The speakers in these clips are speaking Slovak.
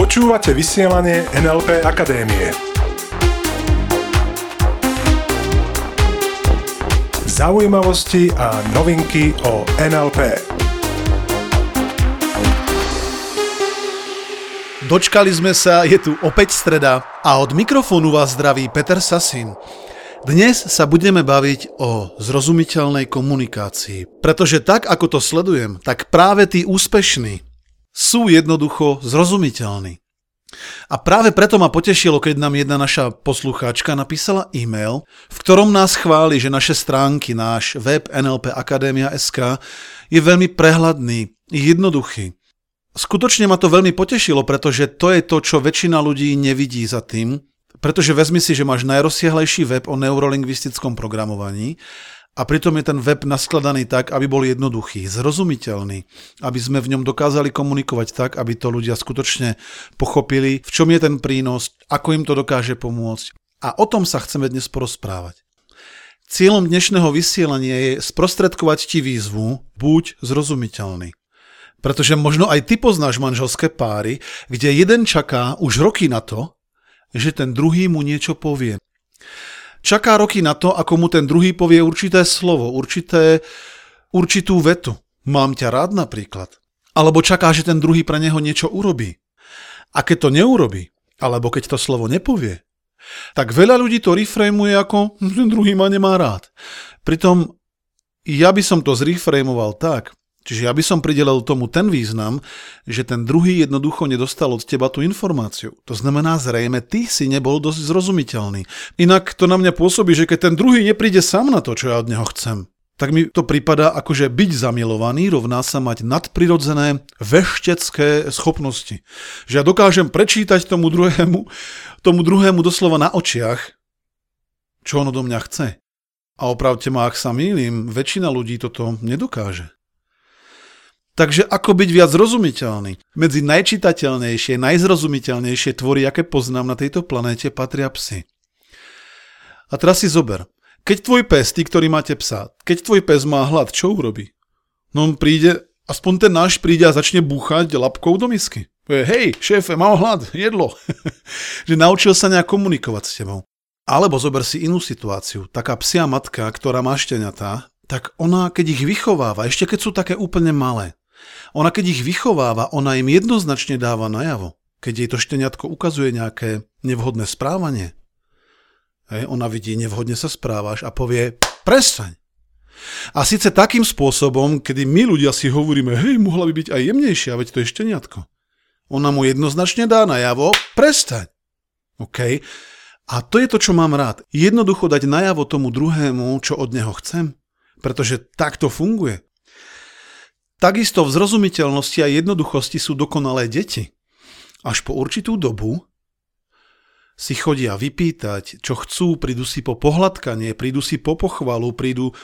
Počúvate vysielanie NLP Akadémie. Zaujímavosti a novinky o NLP. Dočkali sme sa, je tu opäť streda a od mikrofónu vás zdraví Peter Sasin. Dnes sa budeme baviť o zrozumiteľnej komunikácii, pretože tak, ako to sledujem, tak práve tí úspešní sú jednoducho zrozumiteľní. A práve preto ma potešilo, keď nám jedna naša poslucháčka napísala e-mail, v ktorom nás chváli, že naše stránky, náš web NLP Akadémia SK je veľmi prehľadný, jednoduchý. Skutočne ma to veľmi potešilo, pretože to je to, čo väčšina ľudí nevidí za tým, pretože vezmi si, že máš najrozsiahlejší web o neurolingvistickom programovaní a pritom je ten web naskladaný tak, aby bol jednoduchý, zrozumiteľný, aby sme v ňom dokázali komunikovať tak, aby to ľudia skutočne pochopili, v čom je ten prínos, ako im to dokáže pomôcť. A o tom sa chceme dnes porozprávať. Cieľom dnešného vysielania je sprostredkovať ti výzvu, buď zrozumiteľný. Pretože možno aj ty poznáš manželské páry, kde jeden čaká už roky na to, že ten druhý mu niečo povie. Čaká roky na to, ako mu ten druhý povie určité slovo, určité, určitú vetu. Mám ťa rád napríklad. Alebo čaká, že ten druhý pre neho niečo urobí. A keď to neurobi, alebo keď to slovo nepovie, tak veľa ľudí to reframeuje ako hm, ten druhý ma nemá rád. Pritom ja by som to zreframoval tak, Čiže ja by som pridelil tomu ten význam, že ten druhý jednoducho nedostal od teba tú informáciu. To znamená zrejme, ty si nebol dosť zrozumiteľný. Inak to na mňa pôsobí, že keď ten druhý nepríde sám na to, čo ja od neho chcem, tak mi to prípada ako, že byť zamilovaný rovná sa mať nadprirodzené veštecké schopnosti. Že ja dokážem prečítať tomu druhému, tomu druhému doslova na očiach, čo ono do mňa chce. A opravte ma, ak sa mýlim, väčšina ľudí toto nedokáže. Takže ako byť viac zrozumiteľný? Medzi najčitateľnejšie, najzrozumiteľnejšie tvory, aké poznám na tejto planéte, patria psy. A teraz si zober. Keď tvoj pes, ty, ktorý máte psa, keď tvoj pes má hlad, čo urobí? No on príde, aspoň ten náš príde a začne búchať labkou do misky. Povie, hej, šéfe, mám hlad, jedlo. že naučil sa nejak komunikovať s tebou. Alebo zober si inú situáciu. Taká psia matka, ktorá má šteniatá, tak ona, keď ich vychováva, ešte keď sú také úplne malé, ona keď ich vychováva, ona im jednoznačne dáva najavo. Keď jej to šteniatko ukazuje nejaké nevhodné správanie, hej, ona vidí, nevhodne sa správaš a povie, prestaň. A síce takým spôsobom, kedy my ľudia si hovoríme, hej, mohla by byť aj jemnejšia, veď to je šteniatko. Ona mu jednoznačne dá najavo, prestaň. OK? A to je to, čo mám rád. Jednoducho dať najavo tomu druhému, čo od neho chcem. Pretože takto funguje. Takisto v zrozumiteľnosti a jednoduchosti sú dokonalé deti. Až po určitú dobu si chodia vypýtať, čo chcú, prídu si po pohľadkanie, prídu si po pochvalu, prídu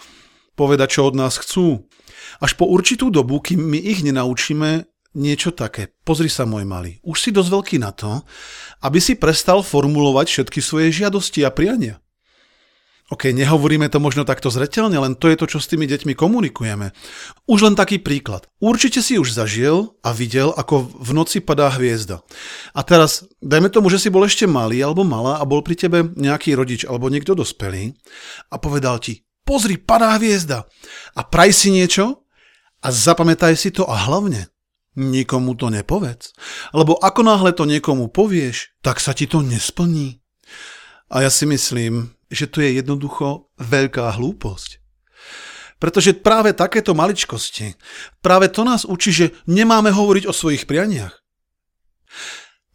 povedať, čo od nás chcú. Až po určitú dobu, kým my ich nenaučíme niečo také. Pozri sa, môj malý, už si dosť veľký na to, aby si prestal formulovať všetky svoje žiadosti a priania. OK, nehovoríme to možno takto zretelne, len to je to, čo s tými deťmi komunikujeme. Už len taký príklad. Určite si už zažil a videl, ako v noci padá hviezda. A teraz, dajme tomu, že si bol ešte malý alebo malá a bol pri tebe nejaký rodič alebo niekto dospelý a povedal ti, pozri, padá hviezda. A praj si niečo a zapamätaj si to a hlavne nikomu to nepovedz. Lebo ako náhle to niekomu povieš, tak sa ti to nesplní. A ja si myslím, že to je jednoducho veľká hlúposť. Pretože práve takéto maličkosti, práve to nás učí, že nemáme hovoriť o svojich prianiach.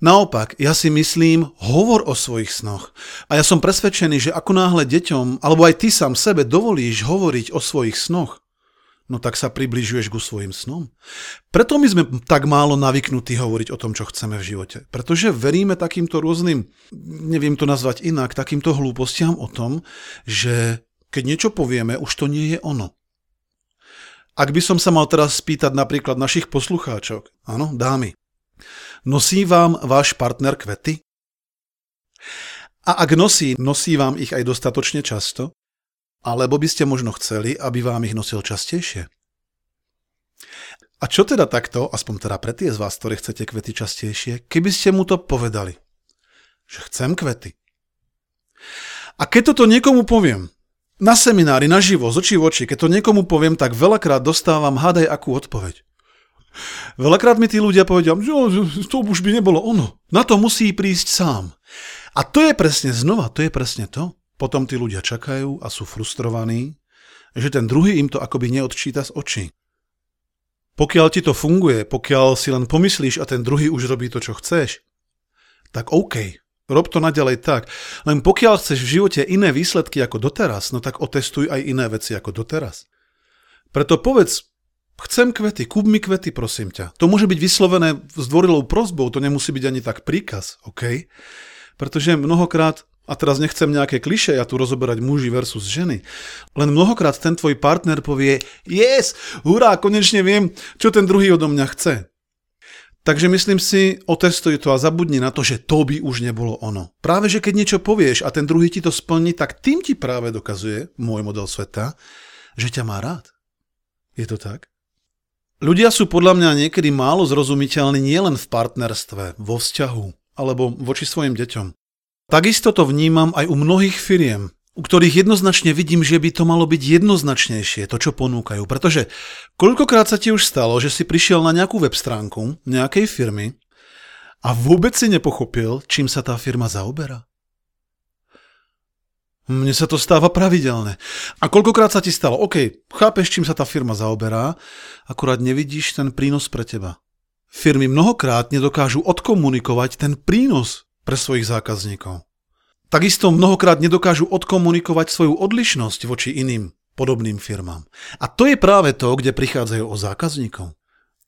Naopak, ja si myslím, hovor o svojich snoch. A ja som presvedčený, že ako náhle deťom, alebo aj ty sám sebe dovolíš hovoriť o svojich snoch, no tak sa približuješ ku svojim snom. Preto my sme tak málo navyknutí hovoriť o tom, čo chceme v živote. Pretože veríme takýmto rôznym, neviem to nazvať inak, takýmto hlúpostiam o tom, že keď niečo povieme, už to nie je ono. Ak by som sa mal teraz spýtať napríklad našich poslucháčok, áno, dámy, nosí vám váš partner kvety? A ak nosí, nosí vám ich aj dostatočne často? Alebo by ste možno chceli, aby vám ich nosil častejšie? A čo teda takto, aspoň teda pre tie z vás, ktorí chcete kvety častejšie, keby ste mu to povedali, že chcem kvety. A keď toto niekomu poviem, na seminári, naživo, z očí v oči, keď to niekomu poviem, tak veľakrát dostávam hádaj akú odpoveď. Veľakrát mi tí ľudia povedia, že to už by nebolo ono. Na to musí prísť sám. A to je presne znova, to je presne to. Potom tí ľudia čakajú a sú frustrovaní, že ten druhý im to akoby neodčíta z očí. Pokiaľ ti to funguje, pokiaľ si len pomyslíš a ten druhý už robí to, čo chceš, tak OK, rob to naďalej tak. Len pokiaľ chceš v živote iné výsledky ako doteraz, no tak otestuj aj iné veci ako doteraz. Preto povedz, chcem kvety, kúp mi kvety, prosím ťa. To môže byť vyslovené s dvorilou prozbou, to nemusí byť ani tak príkaz, OK? Pretože mnohokrát a teraz nechcem nejaké kliše, ja tu rozoberať muži versus ženy. Len mnohokrát ten tvoj partner povie, yes, hurá, konečne viem, čo ten druhý odo mňa chce. Takže myslím si, otestuj to a zabudni na to, že to by už nebolo ono. Práve, že keď niečo povieš a ten druhý ti to splní, tak tým ti práve dokazuje, môj model sveta, že ťa má rád. Je to tak? Ľudia sú podľa mňa niekedy málo zrozumiteľní nielen v partnerstve, vo vzťahu alebo voči svojim deťom. Takisto to vnímam aj u mnohých firiem, u ktorých jednoznačne vidím, že by to malo byť jednoznačnejšie, to, čo ponúkajú. Pretože koľkokrát sa ti už stalo, že si prišiel na nejakú web stránku nejakej firmy a vôbec si nepochopil, čím sa tá firma zaoberá? Mne sa to stáva pravidelne. A koľkokrát sa ti stalo, OK, chápeš, čím sa tá firma zaoberá, akurát nevidíš ten prínos pre teba. Firmy mnohokrát nedokážu odkomunikovať ten prínos pre svojich zákazníkov. Takisto mnohokrát nedokážu odkomunikovať svoju odlišnosť voči iným podobným firmám. A to je práve to, kde prichádzajú o zákazníkov.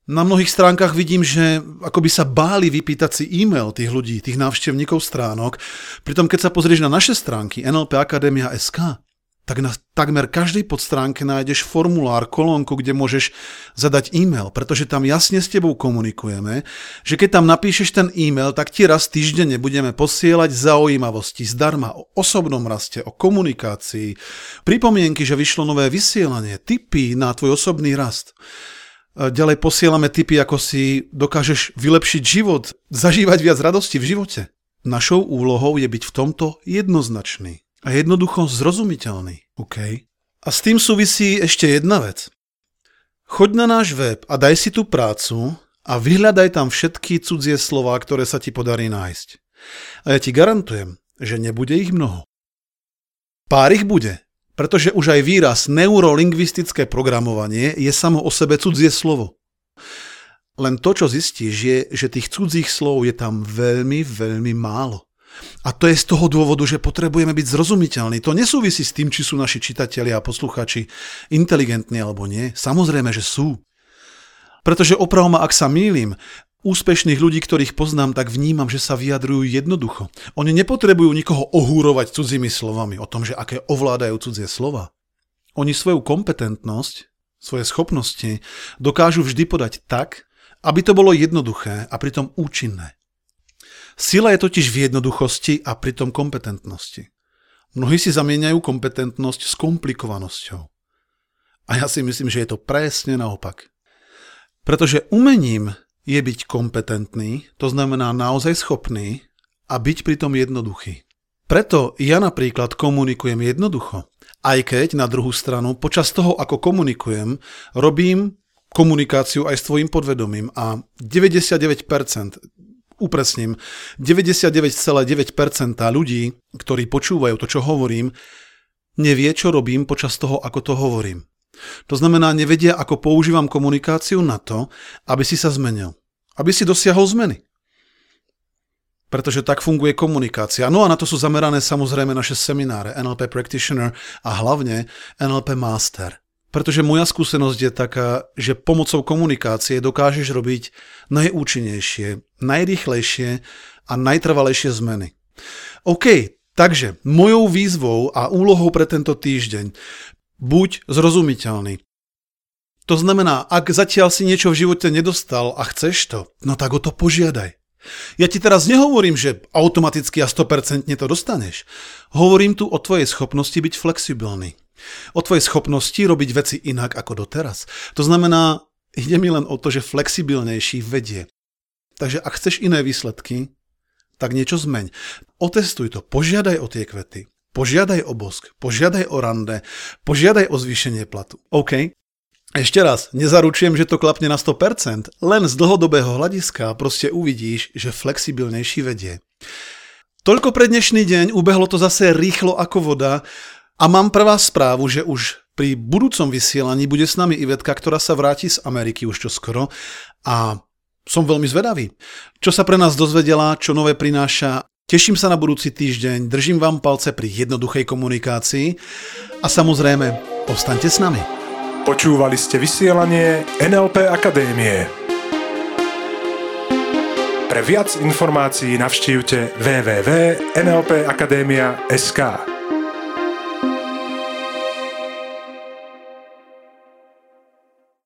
Na mnohých stránkach vidím, že ako by sa báli vypýtať si e-mail tých ľudí, tých návštevníkov stránok. Pritom keď sa pozrieš na naše stránky NLP Akadémia SK, tak na takmer každej podstránke nájdeš formulár, kolónku, kde môžeš zadať e-mail, pretože tam jasne s tebou komunikujeme, že keď tam napíšeš ten e-mail, tak ti raz týždenne budeme posielať zaujímavosti zdarma o osobnom raste, o komunikácii, pripomienky, že vyšlo nové vysielanie, tipy na tvoj osobný rast. Ďalej posielame tipy, ako si dokážeš vylepšiť život, zažívať viac radosti v živote. Našou úlohou je byť v tomto jednoznačný a jednoducho zrozumiteľný. OK? A s tým súvisí ešte jedna vec. Choď na náš web a daj si tú prácu a vyhľadaj tam všetky cudzie slova, ktoré sa ti podarí nájsť. A ja ti garantujem, že nebude ich mnoho. Pár ich bude, pretože už aj výraz neurolingvistické programovanie je samo o sebe cudzie slovo. Len to, čo zistíš, je, že tých cudzích slov je tam veľmi, veľmi málo. A to je z toho dôvodu, že potrebujeme byť zrozumiteľní. To nesúvisí s tým, či sú naši čitatelia a posluchači inteligentní alebo nie. Samozrejme, že sú. Pretože opravom ak sa mýlim, úspešných ľudí, ktorých poznám, tak vnímam, že sa vyjadrujú jednoducho. Oni nepotrebujú nikoho ohúrovať cudzími slovami o tom, že aké ovládajú cudzie slova. Oni svoju kompetentnosť, svoje schopnosti dokážu vždy podať tak, aby to bolo jednoduché a pritom účinné. Sila je totiž v jednoduchosti a pritom kompetentnosti. Mnohí si zamieňajú kompetentnosť s komplikovanosťou. A ja si myslím, že je to presne naopak. Pretože umením je byť kompetentný, to znamená naozaj schopný a byť pritom jednoduchý. Preto ja napríklad komunikujem jednoducho, aj keď na druhú stranu počas toho, ako komunikujem, robím komunikáciu aj s tvojim podvedomím a 99%, upresním, 99,9% ľudí, ktorí počúvajú to, čo hovorím, nevie, čo robím počas toho, ako to hovorím. To znamená, nevedia, ako používam komunikáciu na to, aby si sa zmenil. Aby si dosiahol zmeny. Pretože tak funguje komunikácia. No a na to sú zamerané samozrejme naše semináre NLP Practitioner a hlavne NLP Master. Pretože moja skúsenosť je taká, že pomocou komunikácie dokážeš robiť najúčinnejšie, najrýchlejšie a najtrvalejšie zmeny. OK, takže mojou výzvou a úlohou pre tento týždeň buď zrozumiteľný. To znamená, ak zatiaľ si niečo v živote nedostal a chceš to, no tak o to požiadaj. Ja ti teraz nehovorím, že automaticky a 100% to dostaneš. Hovorím tu o tvojej schopnosti byť flexibilný o tvojej schopnosti robiť veci inak ako doteraz. To znamená, Ide mi len o to, že flexibilnejší vedie. Takže ak chceš iné výsledky, tak niečo zmeň. Otestuj to, požiadaj o tie kvety, požiadaj o bosk, požiadaj o rande, požiadaj o zvýšenie platu. OK? Ešte raz, nezaručujem, že to klapne na 100%, len z dlhodobého hľadiska proste uvidíš, že flexibilnejší vedie. Toľko pre dnešný deň, ubehlo to zase rýchlo ako voda a mám pre vás správu, že už pri budúcom vysielaní bude s nami Ivetka, ktorá sa vráti z Ameriky už čo skoro a som veľmi zvedavý. Čo sa pre nás dozvedela, čo nové prináša, teším sa na budúci týždeň, držím vám palce pri jednoduchej komunikácii a samozrejme, ostaňte s nami. Počúvali ste vysielanie NLP Akadémie. Pre viac informácií navštívte www.nlpakademia.sk.